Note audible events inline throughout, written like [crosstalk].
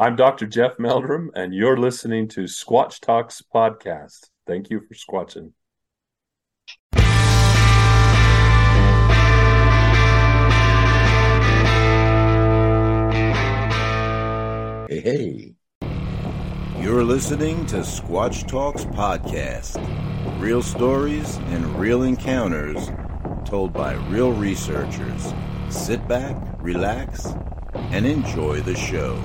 I'm Dr. Jeff Meldrum, and you're listening to Squatch Talks Podcast. Thank you for squatching. Hey, hey. You're listening to Squatch Talks Podcast. Real stories and real encounters told by real researchers. Sit back, relax, and enjoy the show.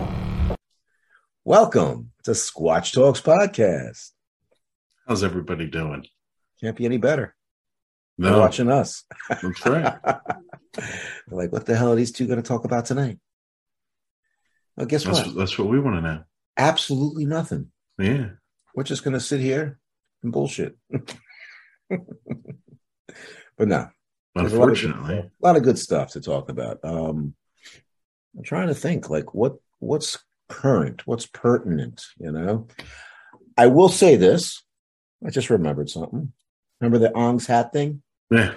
Welcome to Squatch Talks Podcast. How's everybody doing? Can't be any better. No, They're watching us. that's right. [laughs] Like, what the hell are these two going to talk about tonight? Well, guess That's, what? that's what we want to know. Absolutely nothing. Yeah. We're just going to sit here and bullshit. [laughs] but no, There's a lot good Unfortunately. a lot of good stuff to talk about. Um, I'm trying to think like what what's current, what's pertinent. You know, I will say this. I just remembered something. Remember the Ong's hat thing? Yeah.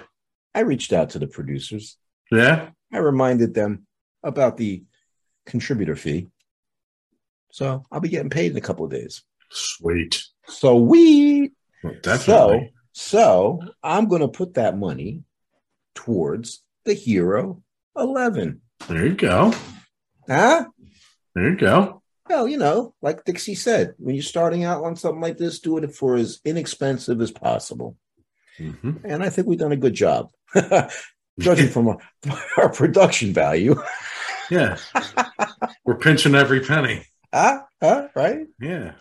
I reached out to the producers. Yeah. I reminded them about the contributor fee. So I'll be getting paid in a couple of days. Sweet. So we Well, definitely. So, so I'm going to put that money towards the Hero 11. there you go. Huh? There you go. Well, you know, like Dixie said, when you're starting out on something like this, do it for as inexpensive as possible. hmm And I think we've done a good job, [laughs] judging from our, [laughs] our production value. Yeah. [laughs] We're pinching every penny. huh? Huh? Right? Yeah.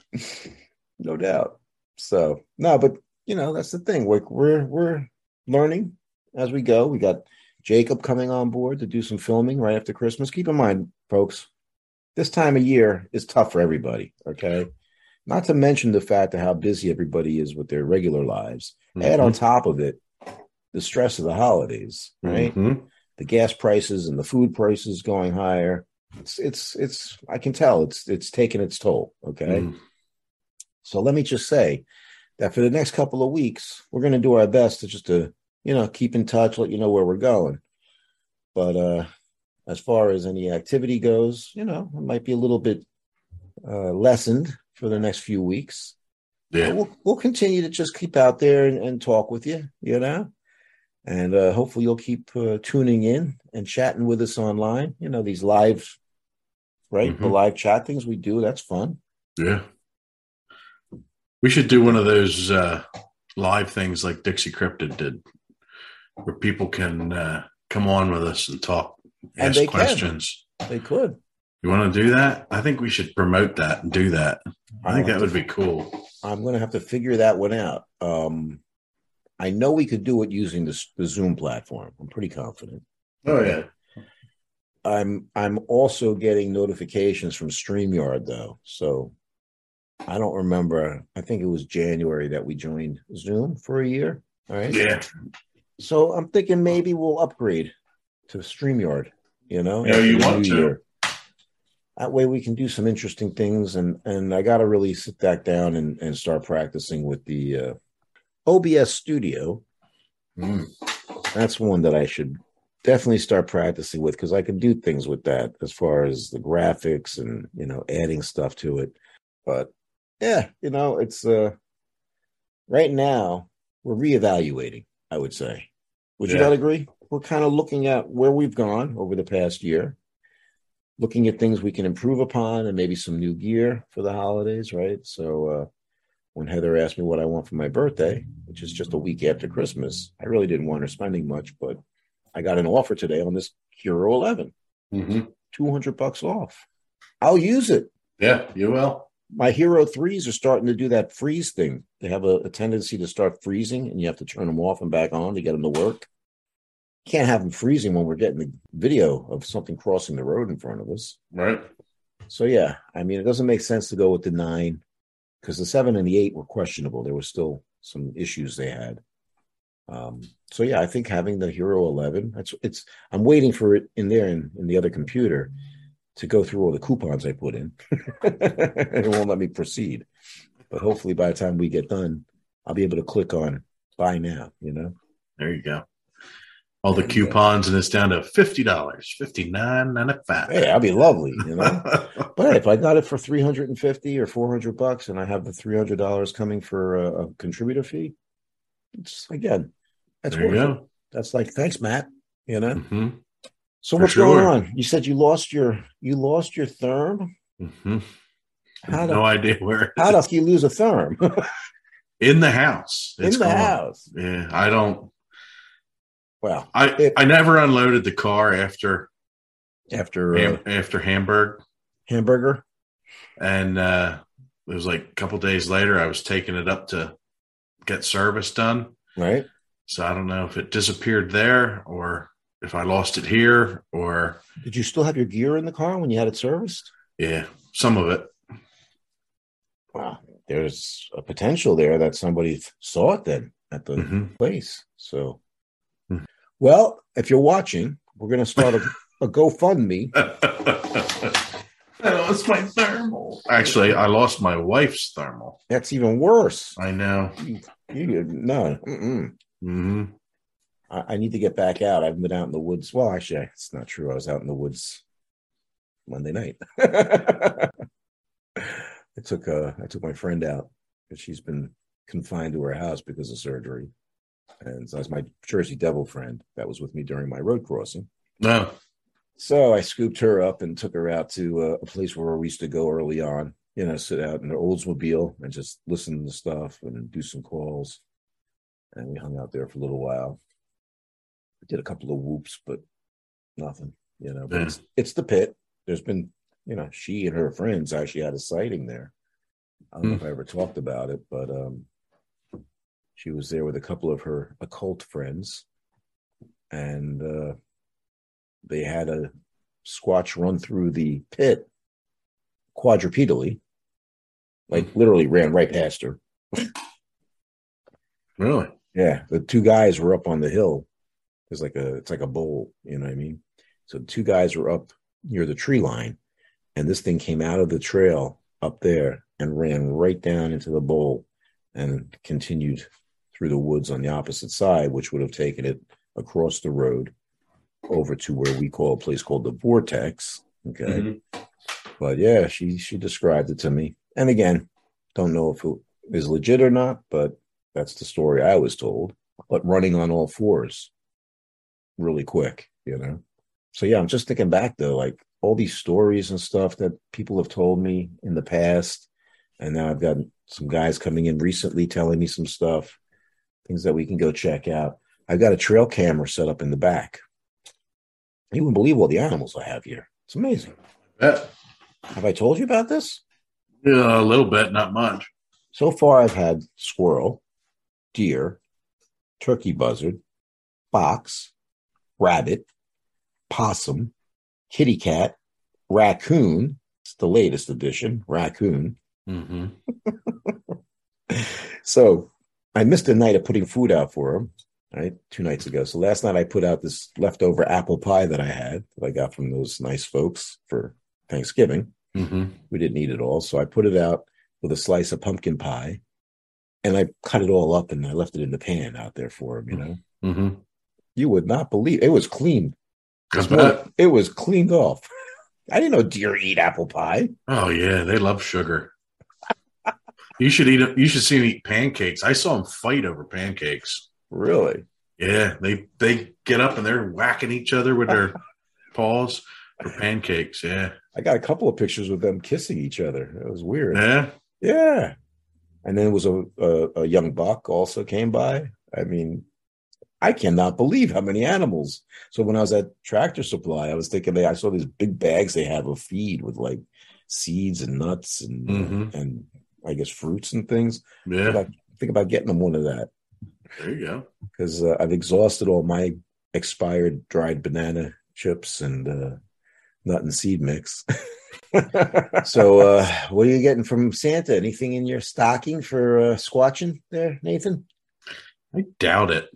No doubt. So, no, but you know, that's the thing. We're we're we're learning as we go. We got Jacob coming on board to do some filming right after Christmas. Keep in mind, folks, this time of year is tough for everybody. Okay. Not to mention the fact of how busy everybody is with their regular lives. Add on top of it the stress of the holidays, right? Mhm. The gas prices and the food prices going higher. It's it's it's I can tell it's it's taking its toll. Okay. Mhm. So let me just say that for the next couple of weeks, we're going to do our best to just to you know keep in touch, let you know where we're going. But uh as far as any activity goes, you know, it might be a little bit uh, lessened for the next few weeks. Yeah. we'll we'll continue to just keep out there and, and talk with you, you know, and uh, hopefully you'll keep uh, tuning in and chatting with us online. You know, these live, right? The Mhm. live chat things we do. That's fun. Yeah. We should do one of those uh, live things like Dixie Cryptid did, where people can uh, come on with us and talk, And ask they can. questions. They could. You want to do that? I think we should promote that and do that. I think that would be cool. I'm going to have to figure that one out. Um, I know we could do it using the, the Zoom platform. I'm pretty confident. Oh yeah. I'm I'm also getting notifications from StreamYard though. So I don't remember. I think it was January that we joined Zoom for a year. All right. Yeah. So I'm thinking maybe we'll upgrade to StreamYard, you know? Yeah, you want to. That way we can do some interesting things and and I gotta really sit back down and, and start practicing with the uh, OBS studio. Mm. That's one that I should definitely start practicing with because I can do things with that as far as the graphics and you know adding stuff to it. But yeah, you know, it's uh right now we're reevaluating, I would say. Would you not agree? We're kind of looking at where we've gone over the past year, looking at things we can improve upon and maybe some new gear for the holidays, right? So uh when Heather asked me what I want for my birthday, which is just a week after Christmas, I really didn't want her spending much, but I got an offer today on this Hero 11, hmm 200 bucks off. I'll use it. Yeah, you will. My Hero 3s are starting to do that freeze thing. They have a, a tendency to start freezing and you have to turn them off and back on to get them to work. Can't have them freezing when we're getting the video of something crossing the road in front of us. Right. So yeah, I mean, it doesn't make sense to go with the nine because the seven and the eight were questionable. There were still some issues they had. Um, so yeah, I think having the Hero 11, that's it's. I'm waiting for it in there in, in the other computer to go through all the coupons I put in. [laughs] it won't let me proceed. But hopefully, by the time we get done, I'll be able to click on buy now. You know, There you go. All the coupons, and it's down to fifty dollars, fifty nine ninety five. Hey, that'd be lovely, you know. [laughs] but if I got it for three hundred and fifty or four hundred bucks, and I have the three hundred dollars coming for a, a contributor fee, it's again, that's there you worth it. go. That's like thanks, Matt. You know. hmm So For what's sure. going on? You said you lost your you lost your therm. hmm How no the idea where. how fuck you lose a therm [laughs] in the house. in It's the gone. house? Yeah, I don't. Well, I It- I never unloaded the car after after uh, after Hamburg, hamburger, and uh, it was like a couple days later. I was taking it up to get service done. right? So I don't know if it disappeared there or if I lost it here or Did you still have your gear in the car when you had it serviced? yeah, some of it. Wow, there's a potential there that somebody saw it then at the hmm place. So. Well, if you're watching, we're going to start a, a GoFundMe. [laughs] I lost my thermal. Actually, I lost my wife's thermal. That's even worse. I know. You no, mm-mm. hmm I, I need to get back out. I haven't been out in the woods. Well, actually, it's not true. I was out in the woods Monday night. [laughs] I took uh, I took my friend out because she's been confined to her house because of surgery, and so that's my Jersey Devil friend that was with me during my road crossing. No. So I scooped her up and took her out to uh, a place where we used to go early on. You know, sit out in the Oldsmobile and just listen to stuff and do some calls. And we hung out there for a little while. We did a couple of whoops, but nothing. You know, but Yeah. it's it's the pit. There's been, you know, she and her friends actually had a sighting there. I don't know if I ever talked about it, but um, she was there with a couple of her occult friends, and uh, they had a squatch run through the pit quadrupedally, like literally ran right past her. Really? Yeah, the two guys were up on the hill. It's like a it's like a bowl, you know what I mean? So the two guys were up near the tree line, and this thing came out of the trail up there and ran right down into the bowl and continued through the woods on the opposite side, which would have taken it across the road over to where we call a place called the Vortex. Okay. Mhm. But yeah, she she described it to me. And again, don't know if it is legit or not, but that's the story I was told. But running on all fours really quick, you know. So yeah, I'm just thinking back though, like all these stories and stuff that people have told me in the past. And now I've got some guys coming in recently telling me some stuff, things that we can go check out. I've got a trail camera set up in the back. You wouldn't believe all the animals I have here. It's amazing. Yeah. Have I told you about this? Yeah, a little bit, not much. So far, I've had squirrel, deer, turkey buzzard, fox, rabbit, possum, kitty cat, raccoon. It's the latest edition, raccoon. hmm [laughs] So I missed a night of putting food out for him, right? Two nights ago. So last night I put out this leftover apple pie that I had that I got from those nice folks for Thanksgiving. hmm We didn't eat it all. So I put it out with a slice of pumpkin pie and I cut it all up and I left it in the pan out there for him, you know. hmm You would not believe it was clean. I It's more- It was cleaned off. [laughs] I didn't know deer eat apple pie. Oh yeah, they love sugar. You should eat. You should see them eat pancakes. I saw them fight over pancakes. Really? Yeah, they they get up and they're whacking each other with their [laughs] paws for pancakes. Yeah, I got a couple of pictures with them kissing each other. It was weird. yeah. Yeah. And then it was a, a, a young buck also came by. I mean, I cannot believe how many animals. So when I was at Tractor Supply, I was thinking they I saw these big bags they have of feed with like seeds and nuts and Mhm. and I guess fruits and things. Think Yeah, about, think about getting them one of that there you go. because uh, I've exhausted all my expired dried banana chips and uh, nut and seed mix. [laughs] so, uh, what are you getting from Santa? Anything in your stocking for uh, squatching there, Nathan? I doubt it.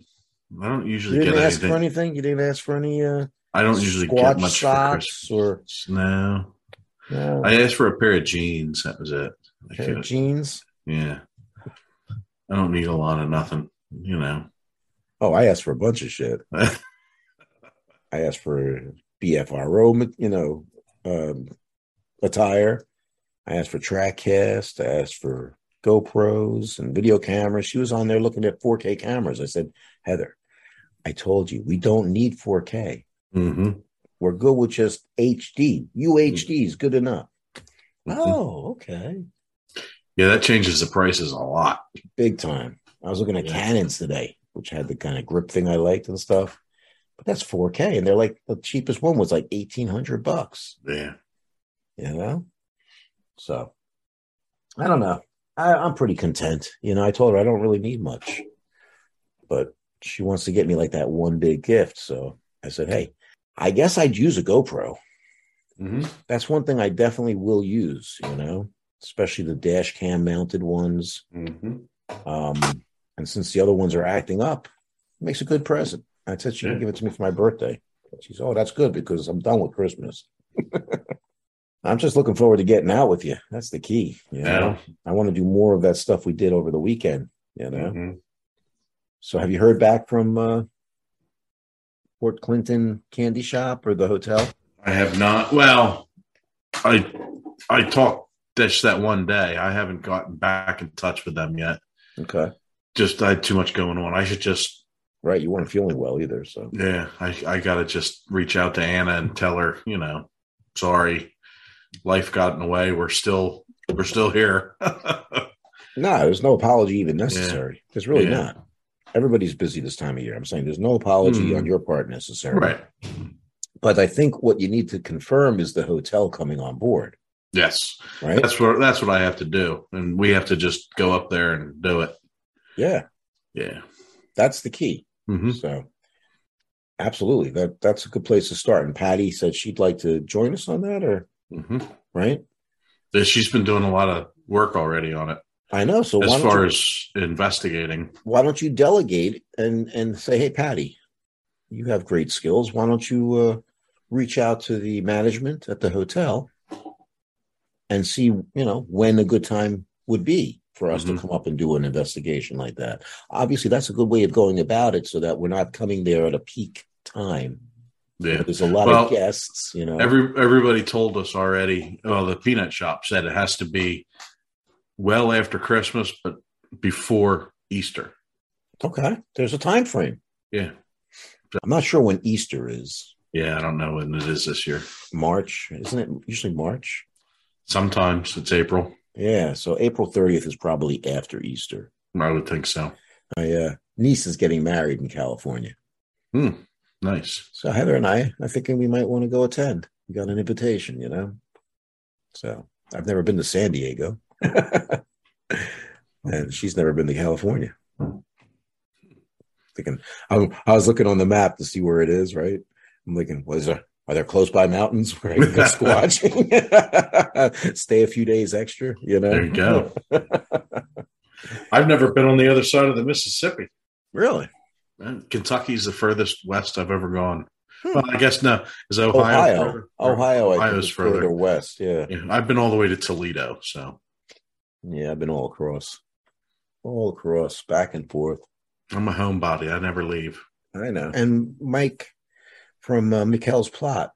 I don't You usually didn't get ask anything. for anything. You didn't ask for any uh, I don't usually Squatch get much for socks or Christmas. No, no, I asked for a pair of jeans. That was it. I pair of jeans. yeah, I don't need a lot of nothing. You know. Oh, I asked for a bunch of shit. [laughs] I asked for BFRO, you know, um, attire. I asked for track TrackCast. I asked for GoPros and video cameras. She was on there looking at 4K cameras. I said, Heather, I told you we don't need 4K. Mm-hmm. We're good with just HD. UHD is good enough. Mhm. Oh, okay. Yeah, that changes the prices a lot. Big time. I was looking at Yeah. Canons today, which had the kind of grip thing I liked and stuff. But that's 4K. And they're like, the cheapest one was like 1800 bucks, Yeah. you know? So I don't know. I, I'm pretty content. You know, I told her I don't really need much, but she wants to get me like that one big gift. So I said, hey, I guess I'd use a GoPro. Mm-hmm. That's one thing I definitely will use, you know, especially the dash cam mounted ones. Mm-hmm. Um, and since the other ones are acting up, it makes a good present. I said she Yeah. can give it to me for my birthday. She said, Oh, that's good because I'm done with Christmas. [laughs] I'm just looking forward to getting out with you. That's the key. You know, I want to do more of that stuff we did over the weekend, you know. Mhm. So have you heard back from uh Port Clinton Candy Shop or the hotel? I have not. Well, I I talked Dish that one day. I haven't gotten back in touch with them yet. Okay. Just I had too much going on. I should just Right. You weren't feeling well either. So yeah. I I gotta just reach out to Anna and tell her you know sorry, life got in the way. We're still we're still here. [laughs] no, there's no apology even necessary. There's really Yeah. not. Everybody's busy this time of year. I'm saying there's no apology Hmm. on your part necessary. right. But I think what you need to confirm is the hotel coming on board, Yes. right? That's what that's what I have to do, and we have to just go up there and do it. yeah, Yeah. that's the key. hmm So absolutely. That that's a good place to start. And Patty said she'd like to join us on that or hmm right? She's been doing a lot of work already on it I know. So as far you, as investigating. why don't you delegate and and say, hey, Patty, you have great skills. Why don't you uh, reach out to the management at the hotel and see, you know, when a good time would be for us Mhm. to come up and do an investigation like that. Obviously, that's a good way of going about it, so that we're not coming there at a peak time. Yeah. There's a lot Well, of guests, you know. Every everybody told us already. Well, the peanut shop said it has to be well after Christmas, but before Easter. okay, there's a time frame. Yeah. I'm not sure when Easter is. Yeah, I don't know when it is this year. March, isn't it? Usually March. Sometimes it's April. Yeah, so April 30th is probably after Easter. I would think so. My uh, niece is getting married in California. Hmm, Nice. So Heather and I are thinking we might want to go attend. We got an invitation, you know. So I've never been to San Diego. [laughs] and she's never been to California. Thinking I, I was looking on the map to see where it is, right? I'm thinking, was there are there close by mountains [laughs] where I can go [laughs] squatching? [laughs] Stay a few days extra, you know. There you go. I've never been on the other side of the Mississippi. really? Kentucky's the furthest west I've ever gone. Hmm. Well, I guess no. Is Ohio? Ohio. further? Ohio, I Ohio's is further. further. west. Yeah. Yeah, I've been all the way to Toledo. So Yeah, I've been all across. All across, back and forth. I'm a homebody. I never leave. I know. And Mike from uh, Mikkel's Plot,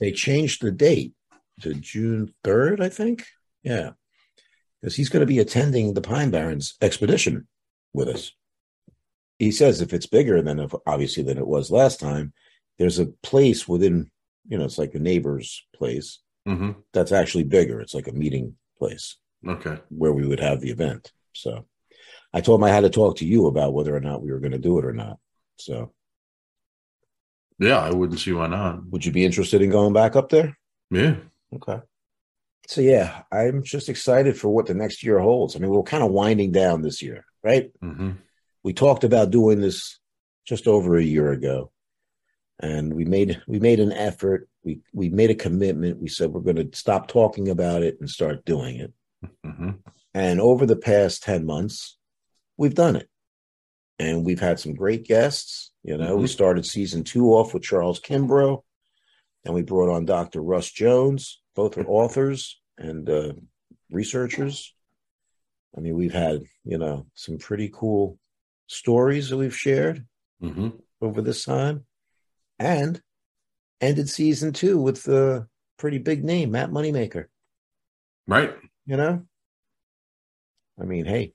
they changed the date to June 3rd, I think. Yeah. Because he's going to be attending the Pine Barrens expedition with us. He says if it's bigger than if, obviously than it was last time, there's a place within, you know, it's like a neighbor's place hmm that's actually bigger. It's like a meeting place Okay. where we would have the event. So I told him I had to talk to you about whether or not we were going to do it or not. So Yeah, I wouldn't see why not. would you be interested in going back up there? Yeah. Okay. So yeah, I'm just excited for what the next year holds. I mean, we're kind of winding down this year, right? hmm We talked about doing this just over a year ago. And we made we made an effort. We we made a commitment. We said we're going to stop talking about it and start doing it. hmm And over the past 10 months, we've done it. And we've had some great guests. You know, we Mhm. started season two off with Charles Kimbrough. And we brought on Dr. Russ Jones. Both are authors and uh, researchers. I mean, we've had, you know, some pretty cool stories that we've shared hmm over this time. And ended season two with the pretty big name, Matt Moneymaker. Right. You know? I mean, hey,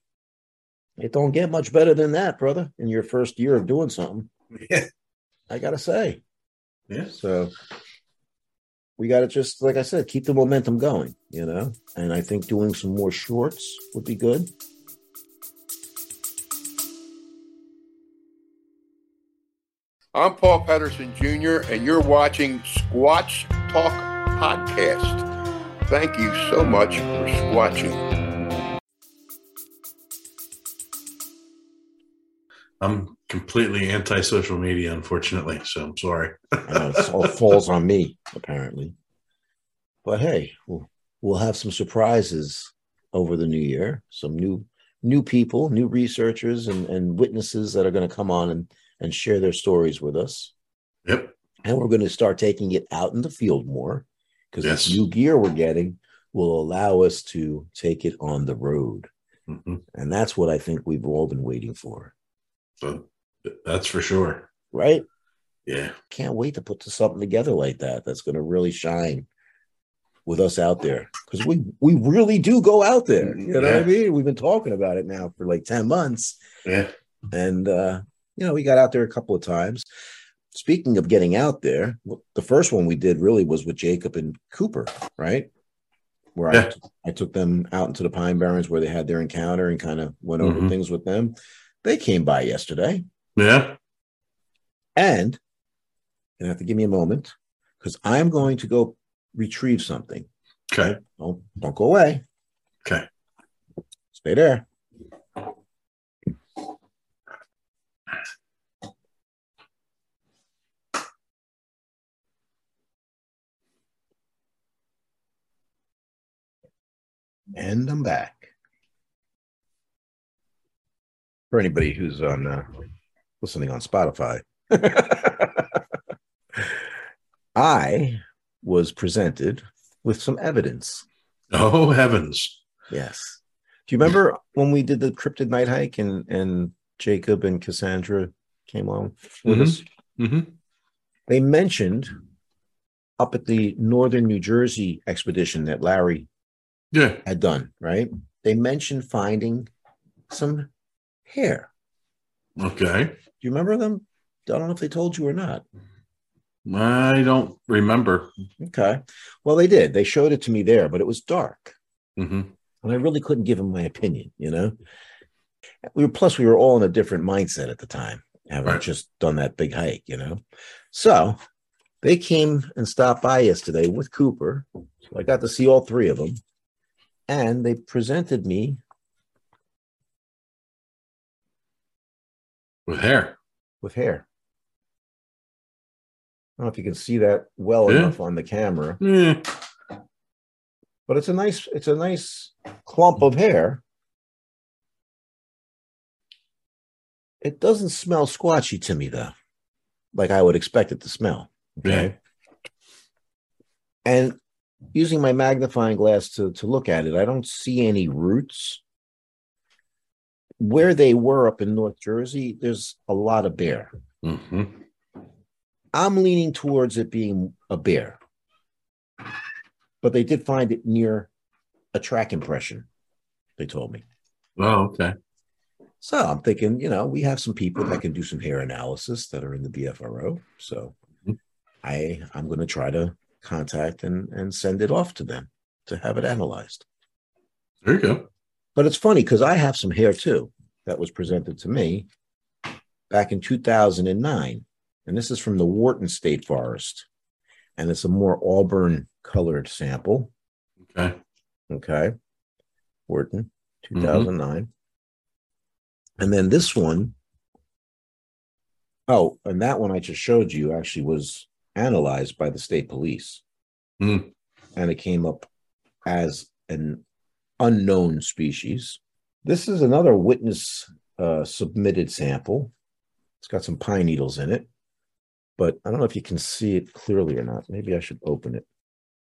it don't get much better than that, brother, in your first year of doing something. Yeah. I gotta say. Yeah. So we gotta just, like I said, keep the momentum going, you know? And I think doing some more shorts would be good. I'm Paul Patterson Jr., and you're watching Squatch Talk Podcast. Thank you so much for squatching. I'm completely anti social media, unfortunately. So I'm sorry. It all falls on me, apparently. But hey, we'll, we'll have some surprises over the new year. Some new new people, new researchers, and, and witnesses that are going to come on and, and share their stories with us. Yep. And we're going to start taking it out in the field more because Yes. this new gear we're getting will allow us to take it on the road. hmm And that's what I think we've all been waiting for, So that's for sure. right? Yeah. can't wait to put something together like that that's going to really shine with us out there because we we really do go out there you know what i mean we've been talking about it now for like 10 months Yeah. and uh you know we got out there a couple of times speaking of getting out there the first one we did really was with jacob and cooper right where Yeah. I, I took them out into the pine barrens where they had their encounter and kind of went over Mhm. things with them they came by yesterday Yeah. and you have to give me a moment because I'm going to go retrieve something. Okay. Don't don't go away. Okay. Stay there. And I'm back. For anybody who's on uh, listening on Spotify, [laughs] I was presented with some evidence. Oh, heavens. Yes. Do you remember when we did the cryptid night hike and and Jacob and Cassandra came on with Mhm. us? hmm They mentioned up at the northern New Jersey expedition that Larry Yeah. had done, right? They mentioned finding some hair. Okay. You remember them? I don't know if they told you or not. I don't remember. Okay. Well, they did. They showed it to me there, but it was dark. hmm and I really couldn't give him my opinion, you know. We were plus we were all in a different mindset at the time, having Right. just done that big hike, you know. So they came and stopped by yesterday with Cooper. So I got to see all three of them, and they presented me With hair. With hair. I don't know if you can see that well Yeah. enough on the camera, Yeah. but it's a nice it's a nice clump of hair. It doesn't smell squatchy to me though, like I would expect it to smell. Okay. And using my magnifying glass to, to look at it, I don't see any roots. Where they were up in North Jersey, there's a lot of bear. hmm I'm leaning towards it being a bear. But they did find it near a track impression, they told me. Oh, okay. So I'm thinking, you know, we have some people that can do some hair analysis that are in the BFRO. So Mhm. I I'm going to try to contact and and send it off to them to have it analyzed. There you go. But it's funny because I have some hair too that was presented to me back in 2009. And this is from the Wharton State Forest. And it's a more auburn colored sample. Okay. Okay. Wharton, 2009. And then this one, oh, and that one I just showed you actually was analyzed by the state police. Hmm. And it came up as an unknown species. This is another witness uh, submitted sample. It's got some pine needles in it, but I don't know if you can see it clearly or not. Maybe I should open it.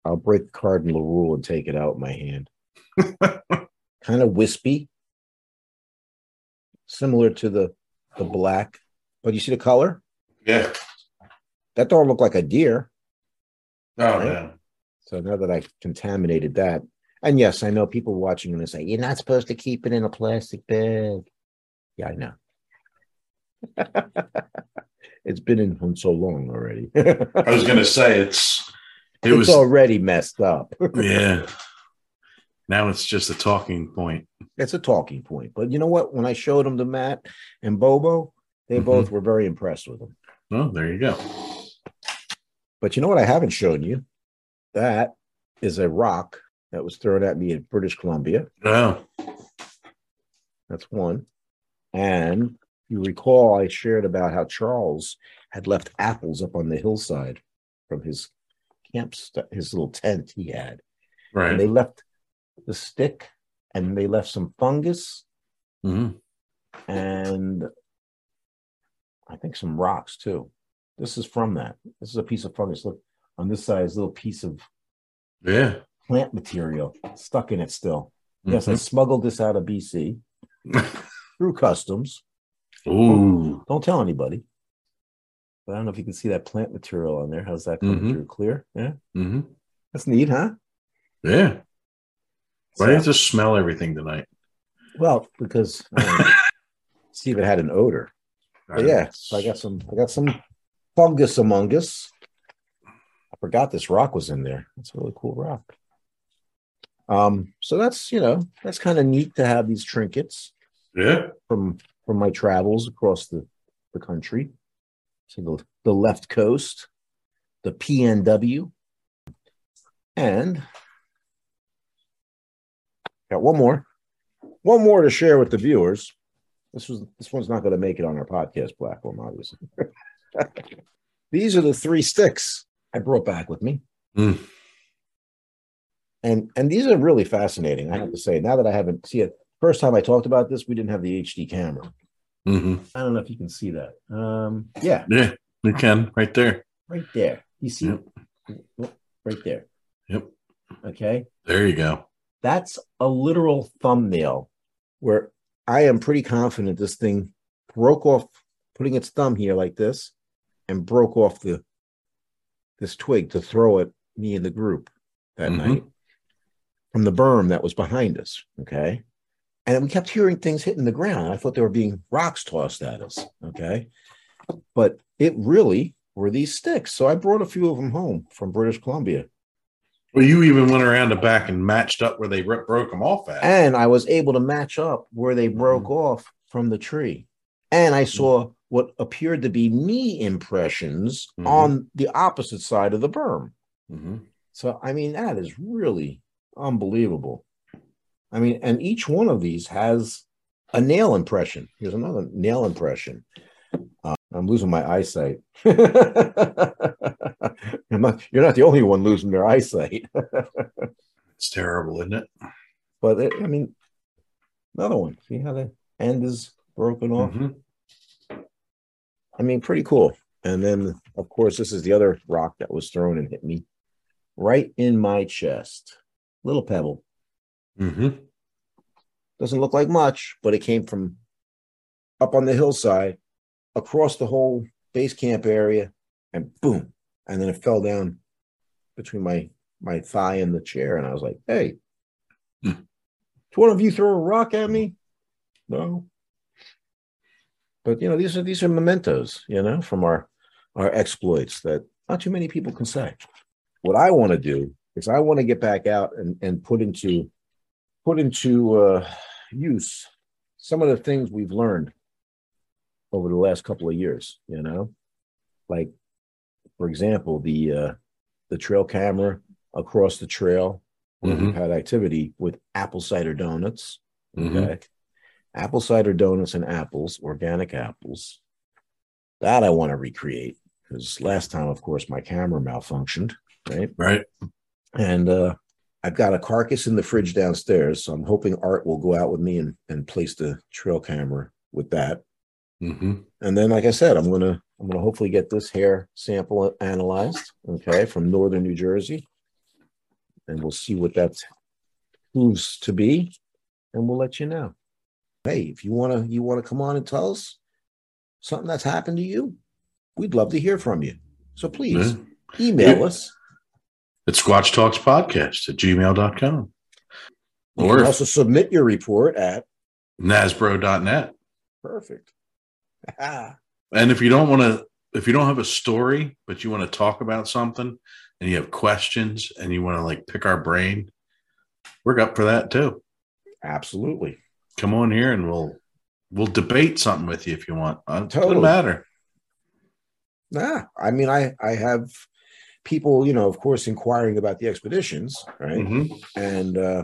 I'll break the cardinal rule and take it out with my hand. [laughs] kind of wispy, similar to the the black. But you see the color? Yeah. That don't look like a deer. Oh Right? yeah. So now that I've contaminated that, and yes, I know people watching and they say you're not supposed to keep it in a plastic bag. Yeah, I know. [laughs] it's been in for so long already. I was gonna say it's it it's was already messed up. [laughs] yeah. Now it's just a talking point. it's a talking point. But you know what? When I showed them to Matt and Bobo, they Mhm. both were very impressed with them. Oh, there you go. But you know what I haven't shown you? That is a rock that was thrown at me in British Columbia. Oh, That's one. And you recall I shared about how Charles had left apples up on the hillside from his camp, st- his little tent he had. Right. And they left the stick and they left some fungus hmm and I think some rocks too. This is from that. This is a piece of fungus. Look on this side is a little piece of Yeah. Plant material stuck in it still. Yes, I Mhm. smuggled this out of BC [laughs] through customs. Ooh. Don't tell anybody. But I don't know if you can see that plant material on there. How's that coming Mhm. through? Clear? Yeah. hmm That's neat, huh? Yeah. Why So- do you have to smell everything tonight? well, because wanted [laughs] see if it had an odor. But yeah, so I got some I got some fungus among us. I forgot this rock was in there. That's a really cool rock. Um, so that's you know, that's kind of neat to have these trinkets Yeah. from from my travels across the, the country to the, the left coast, the PNW, and got one more, one more to share with the viewers. This was this one's not going to make it on our podcast platform, obviously. [laughs] These are the three sticks I brought back with me. Mm. And and these are really fascinating, I have to say. Now that I haven't see it, first time I talked about this, we didn't have the HD camera. hmm I don't know if you can see that. Um, yeah, Yeah. You can right there. right there. You see, Yep. Right there. Yep. Okay, There you go. that's a literal thumbnail where I am pretty confident this thing broke off, putting its thumb here like this, and broke off the this twig to throw at me and the group that Mhm. night from the berm that was behind us. Okay. And we kept hearing things hitting the ground. I thought they were being rocks tossed at us. Okay. But it really were these sticks. So I brought a few of them home from British Columbia. Well, you even went around the back and matched up where they rip, broke them off at. And I was able to match up where they broke Mhm. off from the tree. And I saw what appeared to be knee impressions Mhm. on the opposite side of the berm. hmm So, I mean, that is really unbelievable. I mean, and each one of these has a nail impression. Here's another nail impression. Uh, I'm losing my eyesight. [laughs] you're, not, you're not the only one losing their eyesight. [laughs] It's terrible, isn't it? but it, I mean, another one. See how the end is broken off? Mhm. I mean, pretty cool. And then, of course, this is the other rock that was thrown and hit me right in my chest. Little pebble. Mm-hmm. Doesn't look like much, but it came from up on the hillside, across the whole base camp area, and boom. And then it fell down between my my thigh and the chair. And I was like, hey, do one of you throw a rock at me? No. But you know, these are these are mementos, you know, from our our exploits that not too many people can say. What I want to do is I want to get back out and, and put into put into uh, use some of the things we've learned over the last couple of years. You know, like for example, the uh, the trail camera across the trail. We've had activity with apple cider donuts. Mhm. Okay. Apple cider donuts and apples, organic apples. That I want to recreate because last time, of course, my camera malfunctioned, right? Right. And uh, I've got a carcass in the fridge downstairs. So I'm hoping Art will go out with me and, and place the trail camera with that. hmm And then, like I said, I'm gonna I'm gonna hopefully get this hair sample analyzed, okay, from northern New Jersey, and we'll see what that proves to be, and we'll let you know. Hey, if you wanna you wanna come on and tell us something that's happened to you, we'd love to hear from you. So please Yeah. email Yeah. us It's Squatch Talks Podcast at gmail.com. You Or also submit your report at nasbro.net. perfect. [laughs] And if you don't want to, if you don't have a story, but you want to talk about something and you have questions and you want to like pick our brain, we're up for that too. Absolutely. Come on here and we'll we'll debate something with you if you want. Uh, It Totally. doesn't matter. Nah, I mean, I I have people, you know, of course, inquiring about the expeditions, right? Mhm. And uh,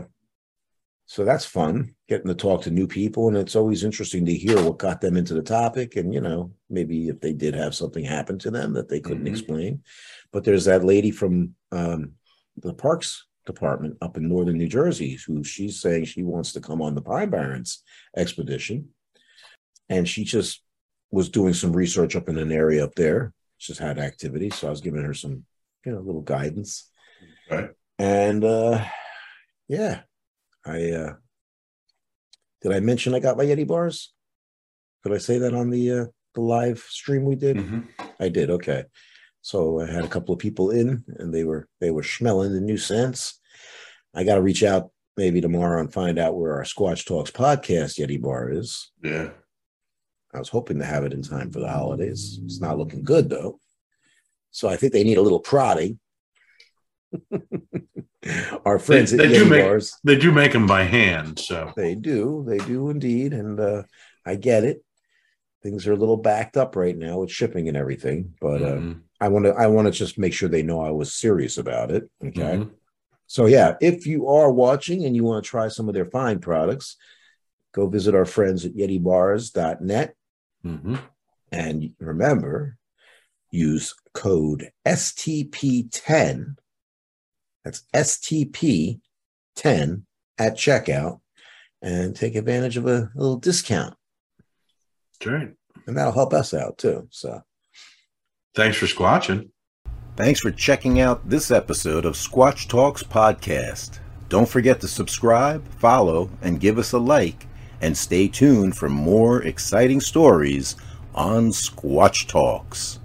so that's fun getting to talk to new people, and it's always interesting to hear what got them into the topic, and you know, maybe if they did have something happen to them that they couldn't Mhm. explain. But there's that lady from um, the parks department up in northern New Jersey who she's saying she wants to come on the Pine Barrens expedition, and she just was doing some research up in an area up there. She's had activity, so I was giving her some, you know, little guidance. Right. And uh yeah, I uh did I mention I got my Yeti bars? Could I say that on the uh the live stream we did? Mhm. I did. Okay. So I had a couple of people in and they were they were smelling the new scents. I got to reach out maybe tomorrow and find out where our Squatch Talks podcast Yeti bar is. Yeah. I was hoping to have it in time for the holidays. It's not looking good though. So I think they need a little prodding. [laughs] Our friends They- at they do make- bars, They do make them by hand, so they do, they do indeed, and uh, I get it. Things are a little backed up right now with shipping and everything, but uh, Mhm. I want to I want to just make sure they know I was serious about it. Okay. Mhm. So yeah, if you are watching and you want to try some of their fine products, go visit our friends at yetibars.net Mhm. and remember use code STP10 that's STP10 at checkout and take advantage of a little discount That's right. and that'll help us out too. So Thanks for squatching. Thanks for checking out this episode of Squatch Talks Podcast. Don't forget to subscribe, follow, and give us a like, and stay tuned for more exciting stories on Squatch Talks.